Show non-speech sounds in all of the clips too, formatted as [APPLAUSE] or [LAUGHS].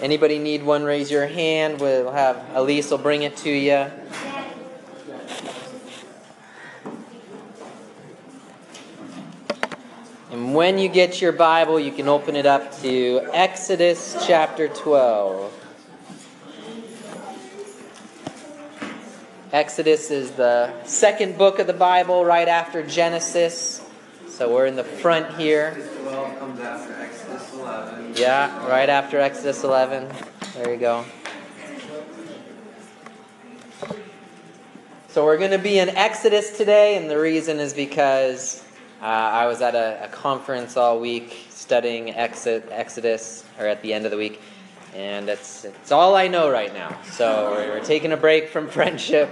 Anybody need one? Raise your hand. We'll have Elise will bring it to you. And when you get your Bible, you can open it up to Exodus chapter 12. Exodus is the second book of the Bible right after Genesis. So we're in the front here. Twelve comes after Exodus 11. Yeah, right after Exodus 11. There you go. So we're going to be in Exodus today, and the reason is because uh, I was at a, a conference all week studying Exod- Exodus, or at the end of the week, and it's, it's all I know right now. So we're, we're taking a break from [LAUGHS] friendship,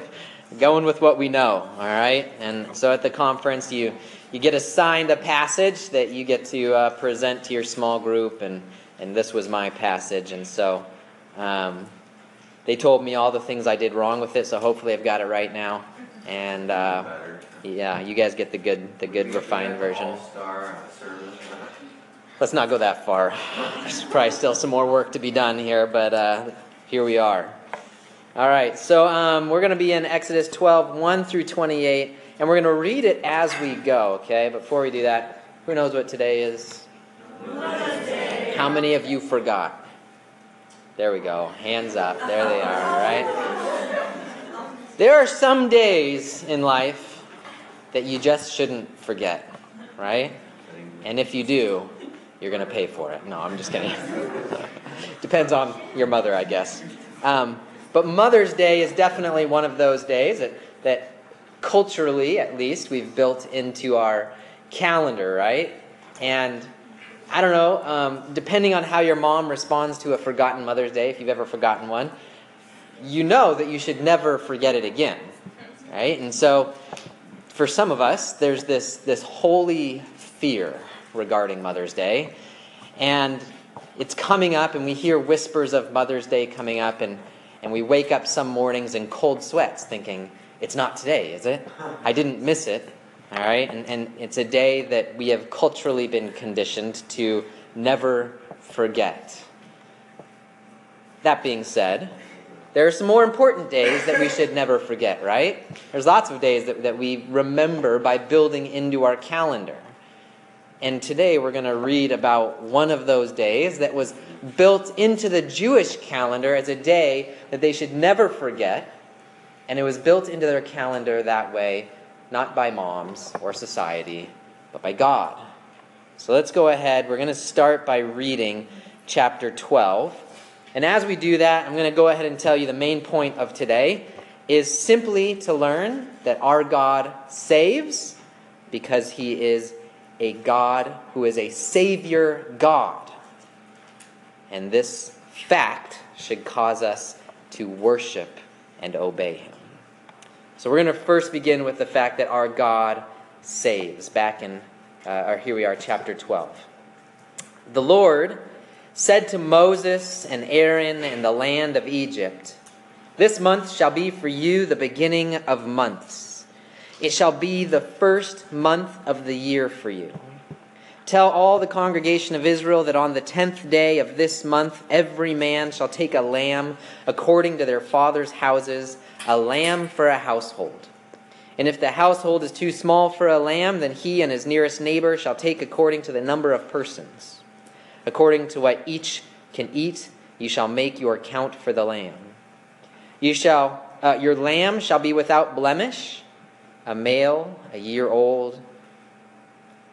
going with what we know, all right? And so at the conference, you, you get assigned a passage that you get to uh, present to your small group, and, and this was my passage. And so um, they told me all the things I did wrong with it, so hopefully I've got it right now. And uh, yeah, you guys get the good, the good refined version. Let's not go that far. There's probably still some more work to be done here, but uh, here we are. All right, so um, we're going to be in Exodus 12, 1 through 28, and we're going to read it as we go, okay? Before we do that, who knows what today is? How many of you forgot? There we go. Hands up. There they are, right? There are some days in life that you just shouldn't forget, right? And if you do, you're going to pay for it. No, I'm just kidding. [LAUGHS] Depends on your mother, I guess. Um, but Mother's Day is definitely one of those days that, that culturally, at least, we've built into our calendar, right? And I don't know, um, depending on how your mom responds to a forgotten Mother's Day, if you've ever forgotten one, you know that you should never forget it again, right? And so, for some of us, there's this, this holy fear regarding Mother's Day. And it's coming up, and we hear whispers of Mother's Day coming up, and, and we wake up some mornings in cold sweats thinking, it's not today, is it? I didn't miss it. All right? And, and it's a day that we have culturally been conditioned to never forget. That being said, there are some more important days that we should never forget, right? There's lots of days that, that we remember by building into our calendar. And today we're going to read about one of those days that was built into the Jewish calendar as a day that they should never forget. And it was built into their calendar that way, not by moms or society, but by God. So let's go ahead. We're going to start by reading chapter 12. And as we do that, I'm going to go ahead and tell you the main point of today is simply to learn that our God saves because he is a God who is a Savior God. And this fact should cause us to worship and obey Him. So we're going to first begin with the fact that our God saves. Back in, uh, or here we are, chapter 12. The Lord said to Moses and Aaron in the land of Egypt, This month shall be for you the beginning of months. It shall be the first month of the year for you. Tell all the congregation of Israel that on the tenth day of this month every man shall take a lamb according to their father's houses, a lamb for a household. And if the household is too small for a lamb, then he and his nearest neighbor shall take according to the number of persons. According to what each can eat, you shall make your count for the lamb. You shall, uh, your lamb shall be without blemish, a male, a year old.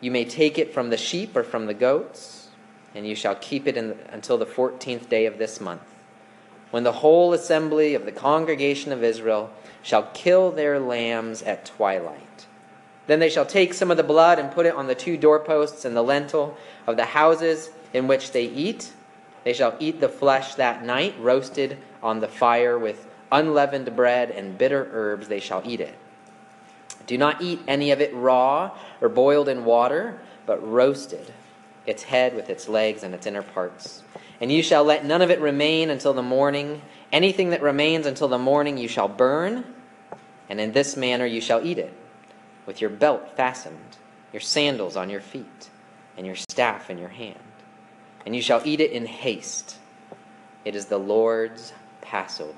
You may take it from the sheep or from the goats, and you shall keep it in, until the fourteenth day of this month, when the whole assembly of the congregation of Israel shall kill their lambs at twilight. Then they shall take some of the blood and put it on the two doorposts and the lintel of the houses in which they eat. They shall eat the flesh that night, roasted on the fire with unleavened bread and bitter herbs, they shall eat it. Do not eat any of it raw or boiled in water, but roasted, its head with its legs and its inner parts. And you shall let none of it remain until the morning. Anything that remains until the morning you shall burn, and in this manner you shall eat it, with your belt fastened, your sandals on your feet, and your staff in your hand. And you shall eat it in haste. It is the Lord's Passover.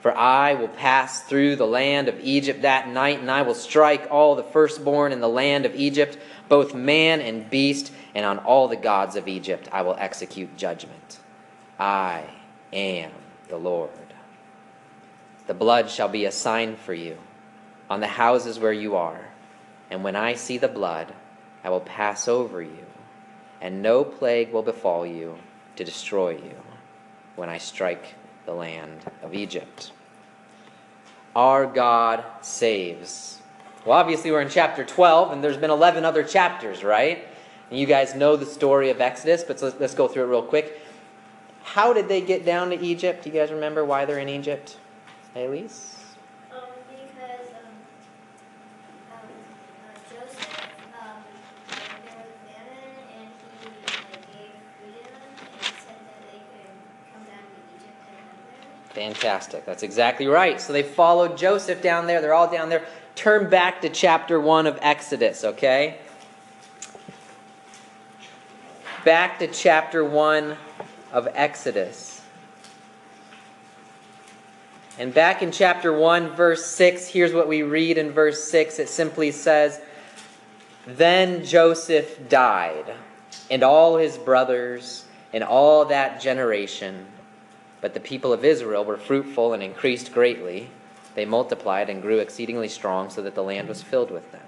For I will pass through the land of Egypt that night, and I will strike all the firstborn in the land of Egypt, both man and beast, and on all the gods of Egypt I will execute judgment. I am the Lord. The blood shall be a sign for you on the houses where you are, and when I see the blood, I will pass over you, and no plague will befall you to destroy you when I strike the land of Egypt. Our God saves. Well, obviously, we're in chapter 12, and there's been 11 other chapters, right? And you guys know the story of Exodus, but let's, let's go through it real quick. How did they get down to Egypt? Do you guys remember why they're in Egypt? Elise? Um, because um, um, uh, Joseph, um, there was a famine, and he like, gave food to them, and said that they could come down to Egypt and live there. Fantastic. That's exactly right. So they followed Joseph down there. They're all down there. Turn back to chapter 1 of Exodus, okay? Back to chapter 1 of Exodus. And back in chapter 1, verse 6, here's what we read in verse 6. It simply says, Then Joseph died, and all his brothers, and all that generation. But the people of Israel were fruitful and increased greatly. They multiplied and grew exceedingly strong, so that the land was filled with them.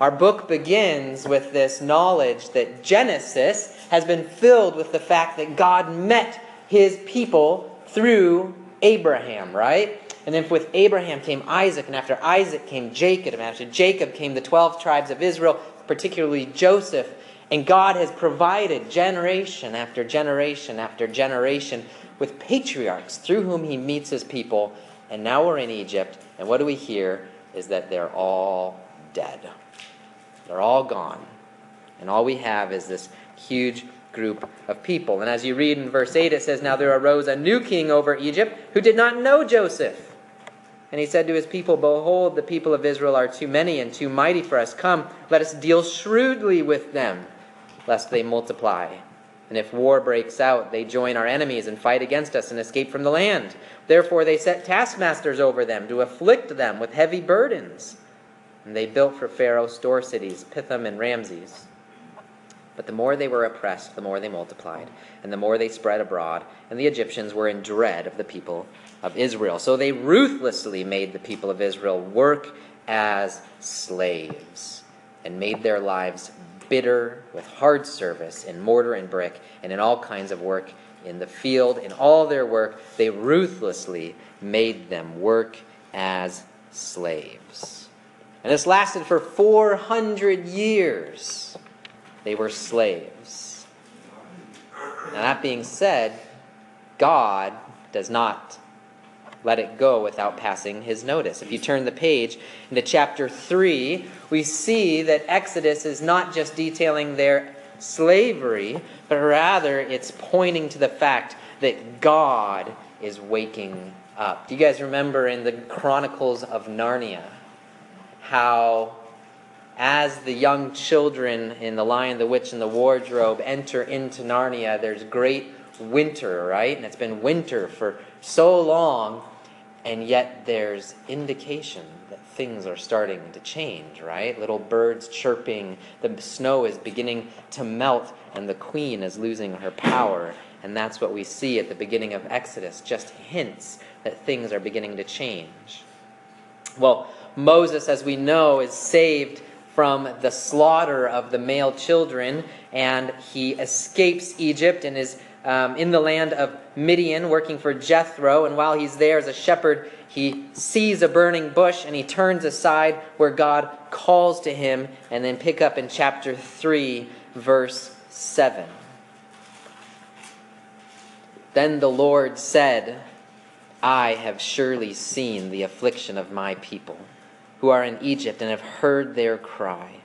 Our book begins with this knowledge that Genesis has been filled with the fact that God met his people through Abraham, right? And then with Abraham came Isaac, and after Isaac came Jacob, and after Jacob came the 12 tribes of Israel, particularly Joseph. And God has provided generation after generation after generation with patriarchs through whom he meets his people. And now we're in Egypt, and what do we hear is that they're all dead. They're all gone. And all we have is this huge group of people. And as you read in verse 8, it says, Now there arose a new king over Egypt who did not know Joseph. And he said to his people, Behold, the people of Israel are too many and too mighty for us. Come, let us deal shrewdly with them, lest they multiply. And if war breaks out, they join our enemies and fight against us and escape from the land. Therefore they set taskmasters over them to afflict them with heavy burdens. And they built for Pharaoh store cities, Pithom and Ramses. But the more they were oppressed, the more they multiplied, and the more they spread abroad, and the Egyptians were in dread of the people of Israel. So they ruthlessly made the people of Israel work as slaves, and made their lives bitter with hard service in mortar and brick, and in all kinds of work in the field. In all their work, they ruthlessly made them work as slaves. And this lasted for 400 years they were slaves. Now, that being said, God does not let it go without passing his notice. If you turn the page into chapter 3, we see that Exodus is not just detailing their slavery, but rather it's pointing to the fact that God is waking up. Do you guys remember in the Chronicles of Narnia how as the young children in The Lion, the Witch, and the Wardrobe enter into Narnia, there's great winter, right? And it's been winter for so long, and yet there's indication that things are starting to change, right? Little birds chirping, the snow is beginning to melt, and the queen is losing her power. And that's what we see at the beginning of Exodus, just hints that things are beginning to change. Well, Moses, as we know, is saved from the slaughter of the male children, and he escapes Egypt and is um, in the land of Midian working for Jethro. And while he's there as a shepherd, he sees a burning bush and he turns aside where God calls to him. And then pick up in chapter 3, verse 7. Then the Lord said, I have surely seen the affliction of my people who are in Egypt and have heard their cry.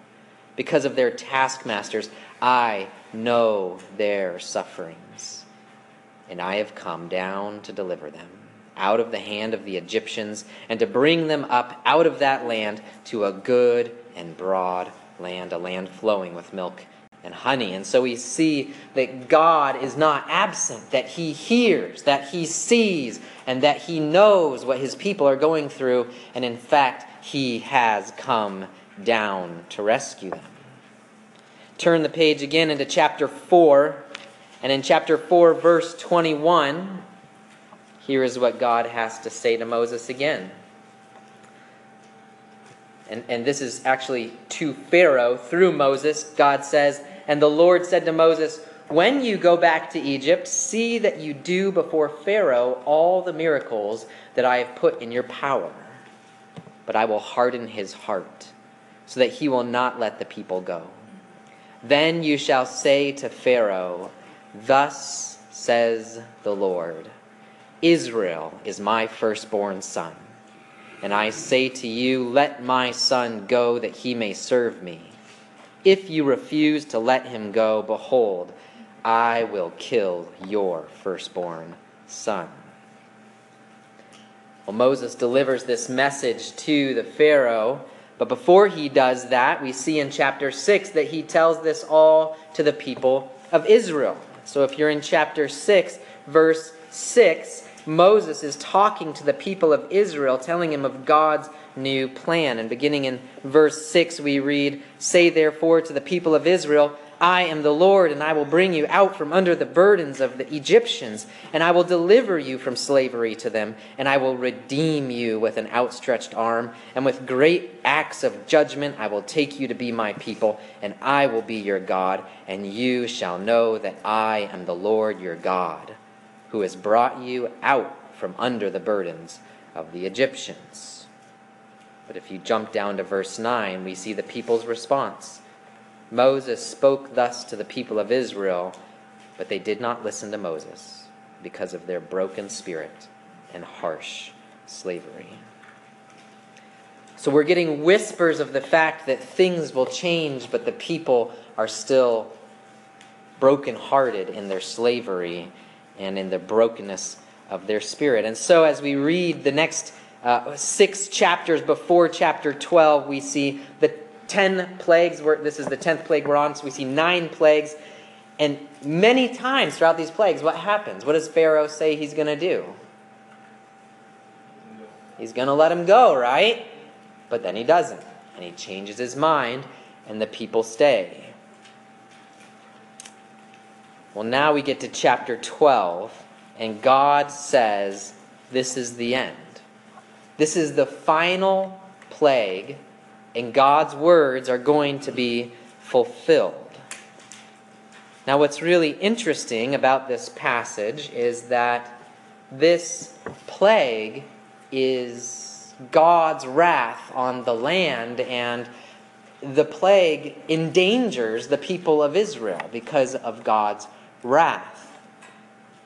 Because of their taskmasters, I know their sufferings. And I have come down to deliver them out of the hand of the Egyptians and to bring them up out of that land to a good and broad land, a land flowing with milk and honey. And so we see that God is not absent, that He hears, that He sees, and that He knows what His people are going through. And in fact, He has come down to rescue them. Turn the page again into chapter 4. And in chapter 4, verse 21, here is what God has to say to Moses again. And, and this is actually to Pharaoh through Moses. God says, And the Lord said to Moses, When you go back to Egypt, see that you do before Pharaoh all the miracles that I have put in your power. But I will harden his heart, so that he will not let the people go. Then you shall say to Pharaoh, Thus says the Lord Israel is my firstborn son. And I say to you, Let my son go that he may serve me. If you refuse to let him go, behold, I will kill your firstborn son. Well, Moses delivers this message to the Pharaoh, but before he does that, we see in chapter 6 that he tells this all to the people of Israel. So if you're in chapter 6, verse 6, Moses is talking to the people of Israel, telling him of God's new plan. And beginning in verse 6, we read, Say therefore to the people of Israel, I am the Lord, and I will bring you out from under the burdens of the Egyptians, and I will deliver you from slavery to them, and I will redeem you with an outstretched arm, and with great acts of judgment I will take you to be my people, and I will be your God, and you shall know that I am the Lord your God who has brought you out from under the burdens of the Egyptians. But if you jump down to verse 9, we see the people's response. Moses spoke thus to the people of Israel, but they did not listen to Moses because of their broken spirit and harsh slavery. So we're getting whispers of the fact that things will change, but the people are still brokenhearted in their slavery and in the brokenness of their spirit. And so, as we read the next uh, six chapters before chapter 12, we see the 10 plagues. Where, this is the 10th plague we're on, so we see nine plagues. And many times throughout these plagues, what happens? What does Pharaoh say he's going to do? He's going to let him go, right? But then he doesn't. And he changes his mind, and the people stay. Well, now we get to chapter 12, and God says, This is the end. This is the final plague, and God's words are going to be fulfilled. Now, what's really interesting about this passage is that this plague is God's wrath on the land, and the plague endangers the people of Israel because of God's wrath.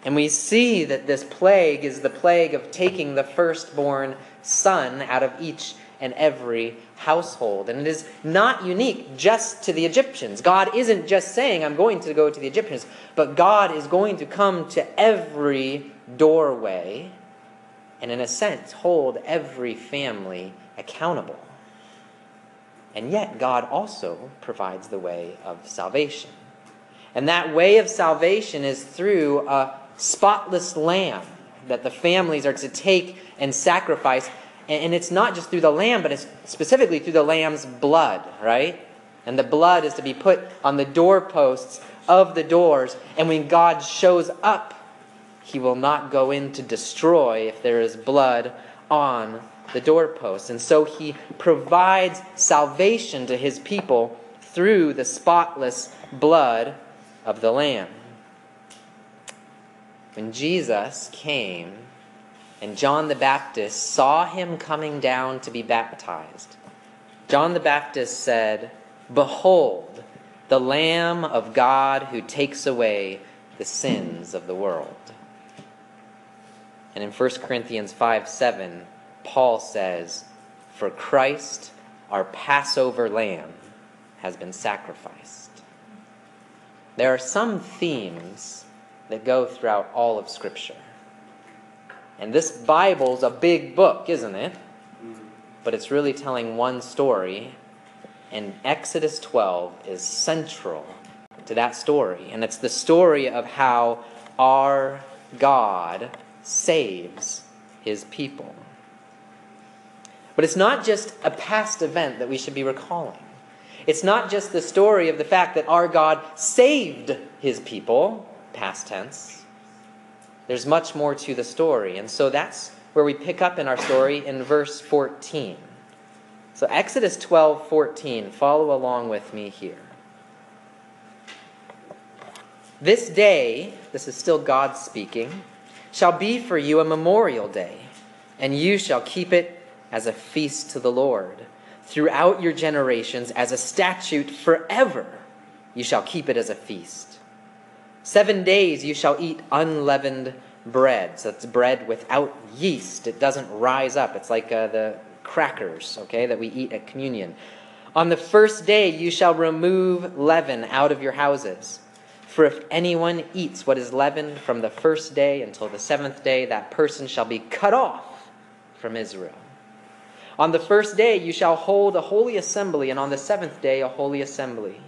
And we see that this plague is the plague of taking the firstborn son out of each and every household. And it is not unique just to the Egyptians. God isn't just saying, I'm going to go to the Egyptians, but God is going to come to every doorway and, in a sense, hold every family accountable. And yet, God also provides the way of salvation. And that way of salvation is through a spotless lamb that the families are to take and sacrifice. And it's not just through the lamb, but it's specifically through the lamb's blood, right? And the blood is to be put on the doorposts of the doors. And when God shows up, he will not go in to destroy if there is blood on the doorposts. And so he provides salvation to his people through the spotless blood of the Lamb. When Jesus came and John the Baptist saw him coming down to be baptized, John the Baptist said, Behold, the Lamb of God who takes away the sins of the world. And in 1 Corinthians 5 7, Paul says, For Christ, our Passover lamb, has been sacrificed. There are some themes that go throughout all of Scripture. And this Bible's a big book, isn't it? Mm-hmm. But it's really telling one story, and Exodus 12 is central to that story. And it's the story of how our God saves his people. But it's not just a past event that we should be recalling. It's not just the story of the fact that our God saved his people, past tense. There's much more to the story. And so that's where we pick up in our story in verse 14. So Exodus 12 14, follow along with me here. This day, this is still God speaking, shall be for you a memorial day, and you shall keep it as a feast to the Lord. Throughout your generations, as a statute forever, you shall keep it as a feast. Seven days you shall eat unleavened bread. So it's bread without yeast. It doesn't rise up. It's like uh, the crackers, okay, that we eat at communion. On the first day you shall remove leaven out of your houses. For if anyone eats what is leavened from the first day until the seventh day, that person shall be cut off from Israel. On the first day you shall hold a holy assembly, and on the seventh day a holy assembly.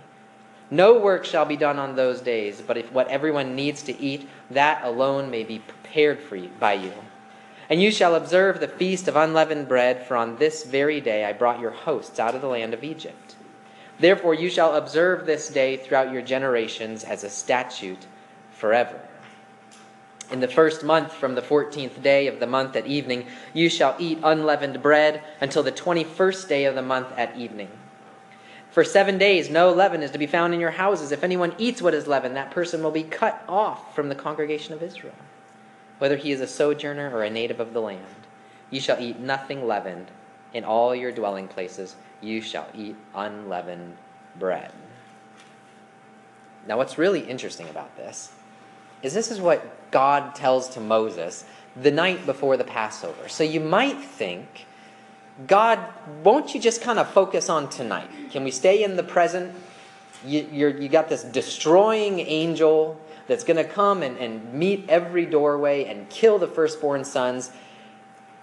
No work shall be done on those days, but if what everyone needs to eat, that alone may be prepared for you by you. And you shall observe the feast of unleavened bread, for on this very day I brought your hosts out of the land of Egypt. Therefore you shall observe this day throughout your generations as a statute forever. In the first month, from the fourteenth day of the month at evening, you shall eat unleavened bread until the twenty first day of the month at evening. For seven days no leaven is to be found in your houses. If anyone eats what is leavened, that person will be cut off from the congregation of Israel, whether he is a sojourner or a native of the land. You shall eat nothing leavened. In all your dwelling places, you shall eat unleavened bread. Now, what's really interesting about this is this is what God tells to Moses the night before the Passover. So you might think, God, won't you just kind of focus on tonight? Can we stay in the present? You, you got this destroying angel that's going to come and, and meet every doorway and kill the firstborn sons.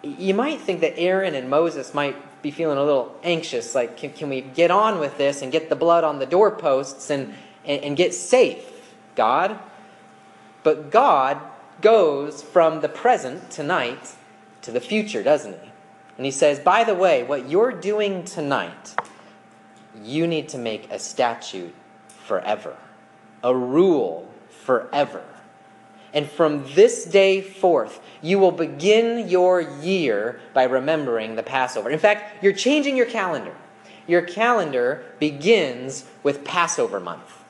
You might think that Aaron and Moses might be feeling a little anxious. Like, can, can we get on with this and get the blood on the doorposts and, and, and get safe, God? But God goes from the present tonight to the future, doesn't he? And he says, by the way, what you're doing tonight, you need to make a statute forever, a rule forever. And from this day forth, you will begin your year by remembering the Passover. In fact, you're changing your calendar. Your calendar begins with Passover month.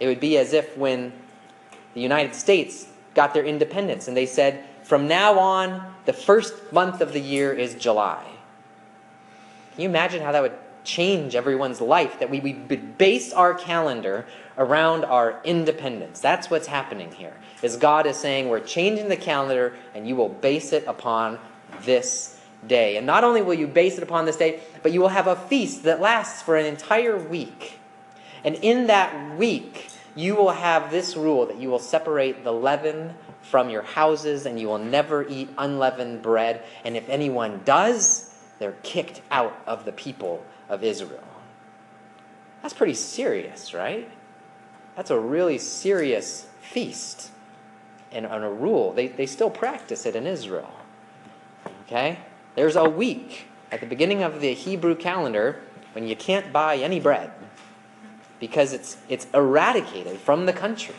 It would be as if when the United States got their independence and they said, from now on, the first month of the year is July. Can you imagine how that would change everyone's life? That we would base our calendar around our independence. That's what's happening here. Is God is saying we're changing the calendar and you will base it upon this day. And not only will you base it upon this day, but you will have a feast that lasts for an entire week. And in that week, you will have this rule that you will separate the leaven from your houses and you will never eat unleavened bread. And if anyone does, they're kicked out of the people of Israel. That's pretty serious, right? That's a really serious feast and, and a rule. They, they still practice it in Israel. Okay? There's a week at the beginning of the Hebrew calendar when you can't buy any bread because it's, it's eradicated from the country.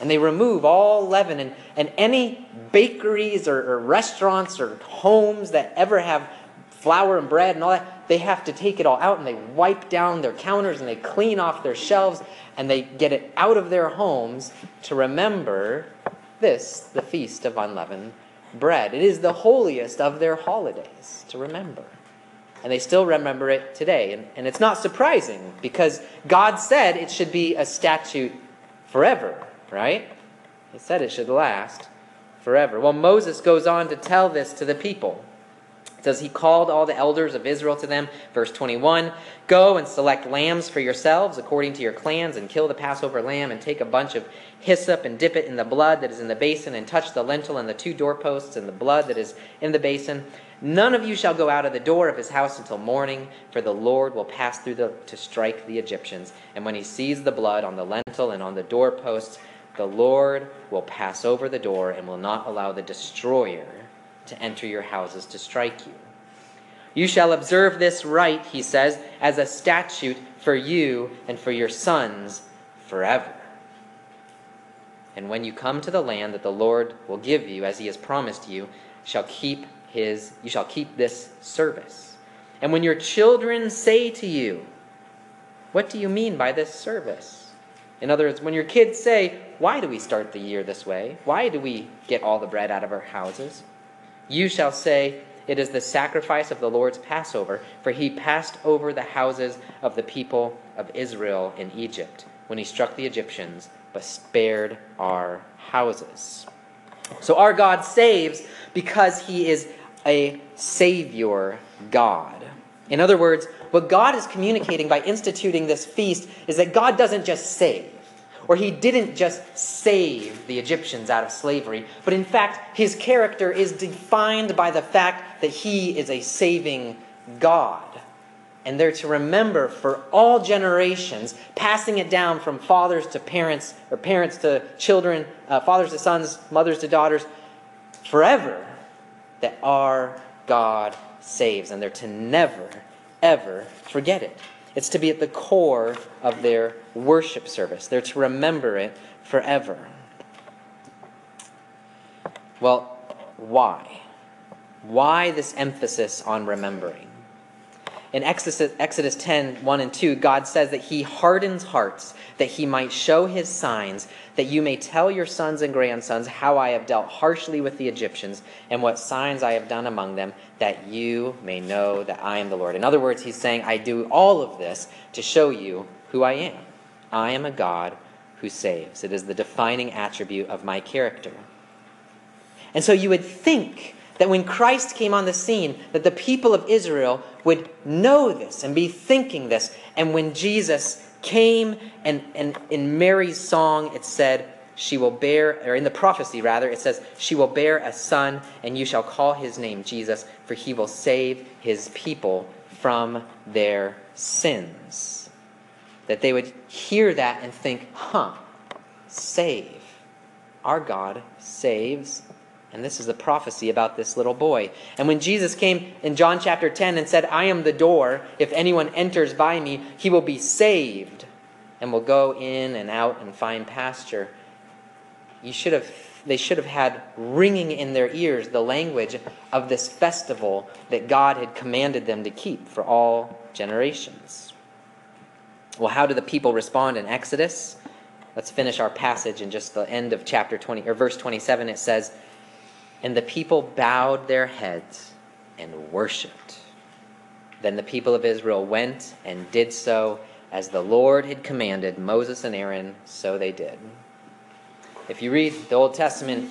And they remove all leaven and, and any bakeries or, or restaurants or homes that ever have flour and bread and all that, they have to take it all out and they wipe down their counters and they clean off their shelves and they get it out of their homes to remember this, the Feast of Unleavened Bread. It is the holiest of their holidays to remember. And they still remember it today. And, and it's not surprising because God said it should be a statute forever, right? He said it should last forever. Well, Moses goes on to tell this to the people. It says he called all the elders of Israel to them. Verse 21 Go and select lambs for yourselves according to your clans, and kill the Passover lamb, and take a bunch of hyssop and dip it in the blood that is in the basin, and touch the lintel and the two doorposts and the blood that is in the basin. None of you shall go out of the door of his house until morning, for the Lord will pass through the, to strike the Egyptians. And when he sees the blood on the lintel and on the doorposts. The Lord will pass over the door and will not allow the destroyer to enter your houses to strike you. You shall observe this rite, he says, as a statute for you and for your sons forever. And when you come to the land that the Lord will give you, as he has promised you, shall keep his you shall keep this service. And when your children say to you, What do you mean by this service? In other words, when your kids say, Why do we start the year this way? Why do we get all the bread out of our houses? You shall say, It is the sacrifice of the Lord's Passover, for he passed over the houses of the people of Israel in Egypt when he struck the Egyptians, but spared our houses. So our God saves because he is a Savior God. In other words, what God is communicating by instituting this feast is that God doesn't just save, or he didn't just save the Egyptians out of slavery, but in fact, his character is defined by the fact that he is a saving God. And they're to remember for all generations, passing it down from fathers to parents, or parents to children, uh, fathers to sons, mothers to daughters, forever, that our God saves. And they're to never, ever forget it. It's to be at the core of their worship service. They're to remember it forever. Well, why? Why this emphasis on remembering? In Exodus, Exodus 10 1 and 2, God says that He hardens hearts that He might show His signs, that you may tell your sons and grandsons how I have dealt harshly with the Egyptians and what signs I have done among them, that you may know that I am the Lord. In other words, He's saying, I do all of this to show you who I am. I am a God who saves. It is the defining attribute of my character. And so you would think that when Christ came on the scene, that the people of Israel would know this and be thinking this. And when Jesus came, and, and in Mary's song it said, she will bear, or in the prophecy rather, it says, she will bear a son, and you shall call his name Jesus, for he will save his people from their sins. That they would hear that and think, huh, save. Our God saves and this is the prophecy about this little boy. And when Jesus came in John chapter 10 and said, I am the door, if anyone enters by me, he will be saved and will go in and out and find pasture. You should have they should have had ringing in their ears the language of this festival that God had commanded them to keep for all generations. Well, how do the people respond in Exodus? Let's finish our passage in just the end of chapter 20 or verse 27 it says and the people bowed their heads and worshiped. Then the people of Israel went and did so as the Lord had commanded Moses and Aaron, so they did. If you read the Old Testament,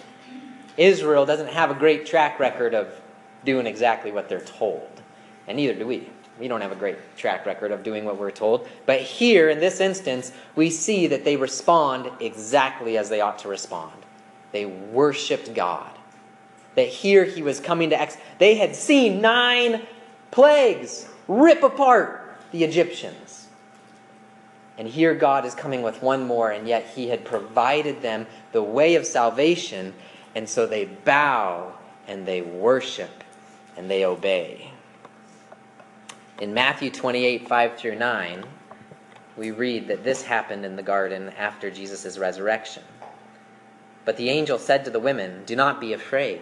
Israel doesn't have a great track record of doing exactly what they're told. And neither do we. We don't have a great track record of doing what we're told. But here, in this instance, we see that they respond exactly as they ought to respond. They worshiped God that here he was coming to ex. They had seen nine plagues rip apart the Egyptians. And here God is coming with one more, and yet he had provided them the way of salvation, and so they bow and they worship and they obey. In Matthew 28 5 through 9, we read that this happened in the garden after Jesus' resurrection. But the angel said to the women, Do not be afraid.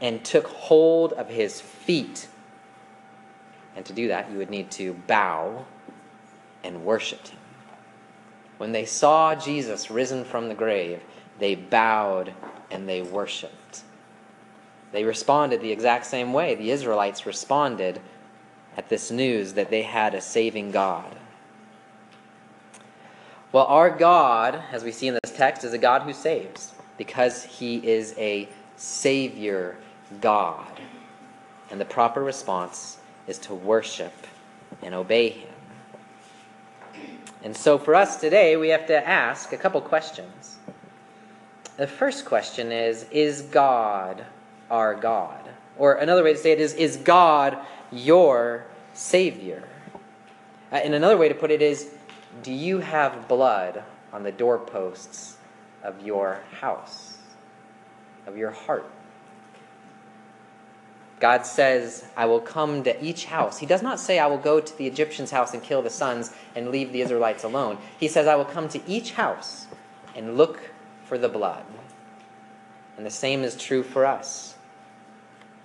and took hold of his feet. And to do that, you would need to bow and worship him. When they saw Jesus risen from the grave, they bowed and they worshiped. They responded the exact same way the Israelites responded at this news that they had a saving God. Well, our God, as we see in this text, is a God who saves because he is a Savior God. And the proper response is to worship and obey him. And so for us today, we have to ask a couple questions. The first question is Is God our God? Or another way to say it is Is God your Savior? Uh, and another way to put it is Do you have blood on the doorposts of your house, of your heart? God says, I will come to each house. He does not say, I will go to the Egyptian's house and kill the sons and leave the Israelites alone. He says, I will come to each house and look for the blood. And the same is true for us.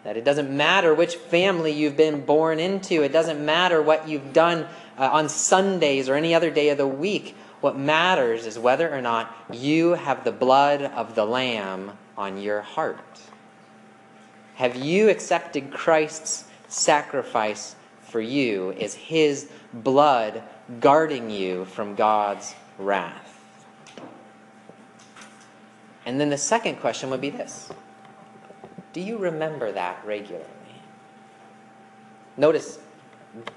That it doesn't matter which family you've been born into, it doesn't matter what you've done uh, on Sundays or any other day of the week. What matters is whether or not you have the blood of the Lamb on your heart. Have you accepted Christ's sacrifice for you? Is his blood guarding you from God's wrath? And then the second question would be this Do you remember that regularly? Notice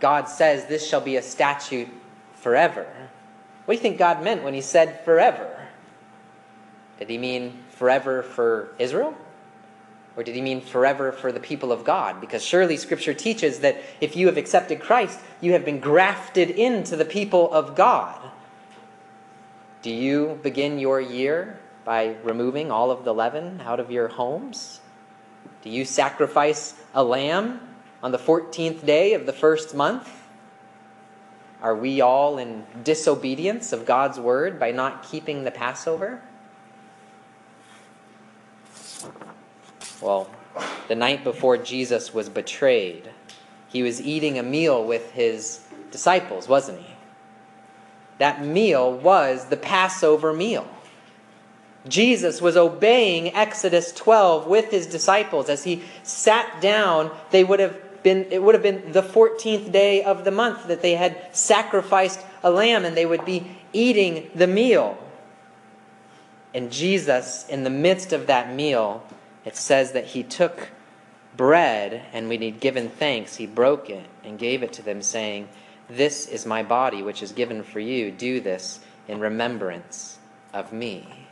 God says, This shall be a statute forever. What do you think God meant when he said forever? Did he mean forever for Israel? Or did he mean forever for the people of God? Because surely Scripture teaches that if you have accepted Christ, you have been grafted into the people of God. Do you begin your year by removing all of the leaven out of your homes? Do you sacrifice a lamb on the 14th day of the first month? Are we all in disobedience of God's word by not keeping the Passover? Well, the night before Jesus was betrayed, he was eating a meal with his disciples, wasn't he? That meal was the Passover meal. Jesus was obeying Exodus 12 with his disciples as he sat down. They would have been it would have been the 14th day of the month that they had sacrificed a lamb and they would be eating the meal. And Jesus in the midst of that meal it says that he took bread, and when he'd given thanks, he broke it and gave it to them, saying, This is my body, which is given for you. Do this in remembrance of me.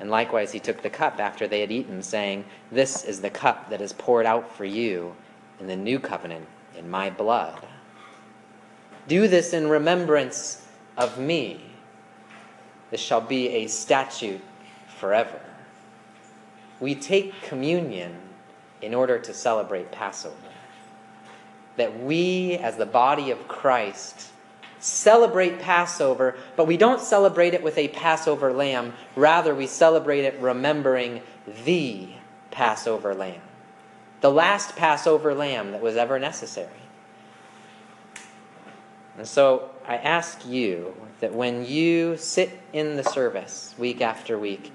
And likewise, he took the cup after they had eaten, saying, This is the cup that is poured out for you in the new covenant in my blood. Do this in remembrance of me. This shall be a statute forever we take communion in order to celebrate Passover. That we, as the body of Christ, celebrate Passover, but we don't celebrate it with a Passover lamb. Rather, we celebrate it remembering the Passover lamb, the last Passover lamb that was ever necessary. And so I ask you that when you sit in the service week after week,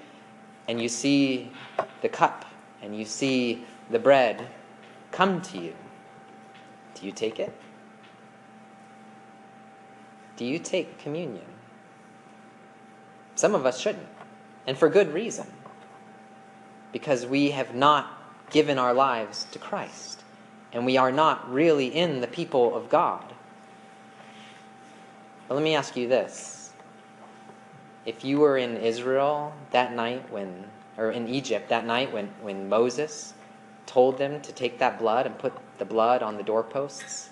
and you see the cup and you see the bread come to you, do you take it? Do you take communion? Some of us shouldn't, and for good reason. Because we have not given our lives to Christ, and we are not really in the people of God. But let me ask you this if you were in Israel that night when, or in Egypt that night when, when Moses told them to take that blood and put the blood on the doorposts,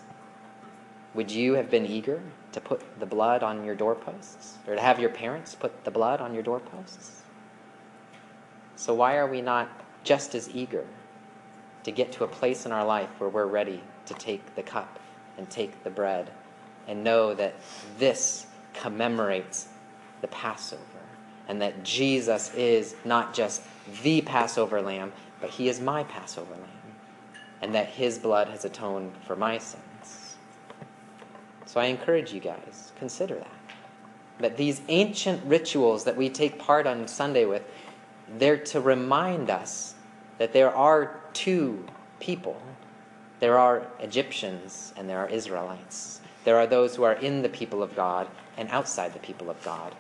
would you have been eager to put the blood on your doorposts? Or to have your parents put the blood on your doorposts? So, why are we not just as eager to get to a place in our life where we're ready to take the cup and take the bread and know that this commemorates the Passover, and that Jesus is not just the Passover lamb, but he is my Passover lamb, and that his blood has atoned for my sins. So I encourage you guys, consider that. That these ancient rituals that we take part on Sunday with, they're to remind us that there are two people. There are Egyptians and there are Israelites. There are those who are in the people of God, and outside the people of God.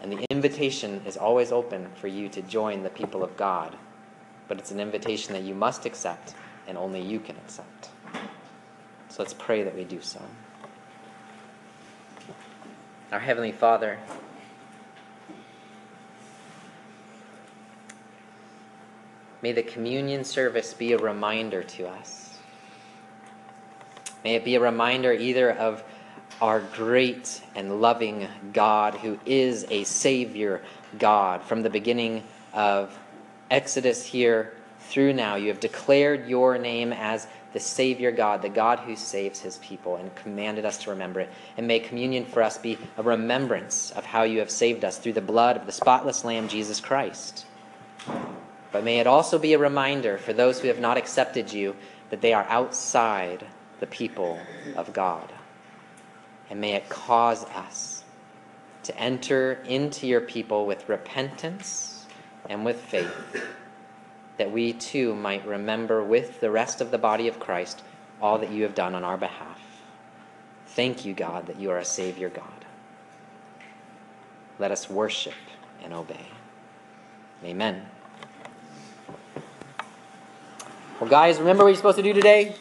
And the invitation is always open for you to join the people of God. But it's an invitation that you must accept and only you can accept. So let's pray that we do so. Our Heavenly Father, may the communion service be a reminder to us. May it be a reminder either of our great and loving God who is a Savior God. From the beginning of Exodus here through now, you have declared your name as the Savior God, the God who saves his people, and commanded us to remember it. And may communion for us be a remembrance of how you have saved us through the blood of the spotless Lamb, Jesus Christ. But may it also be a reminder for those who have not accepted you that they are outside the people of God. And may it cause us to enter into your people with repentance and with faith, that we too might remember with the rest of the body of Christ all that you have done on our behalf. Thank you, God, that you are a Savior God. Let us worship and obey. Amen. Well, guys, remember what you're supposed to do today?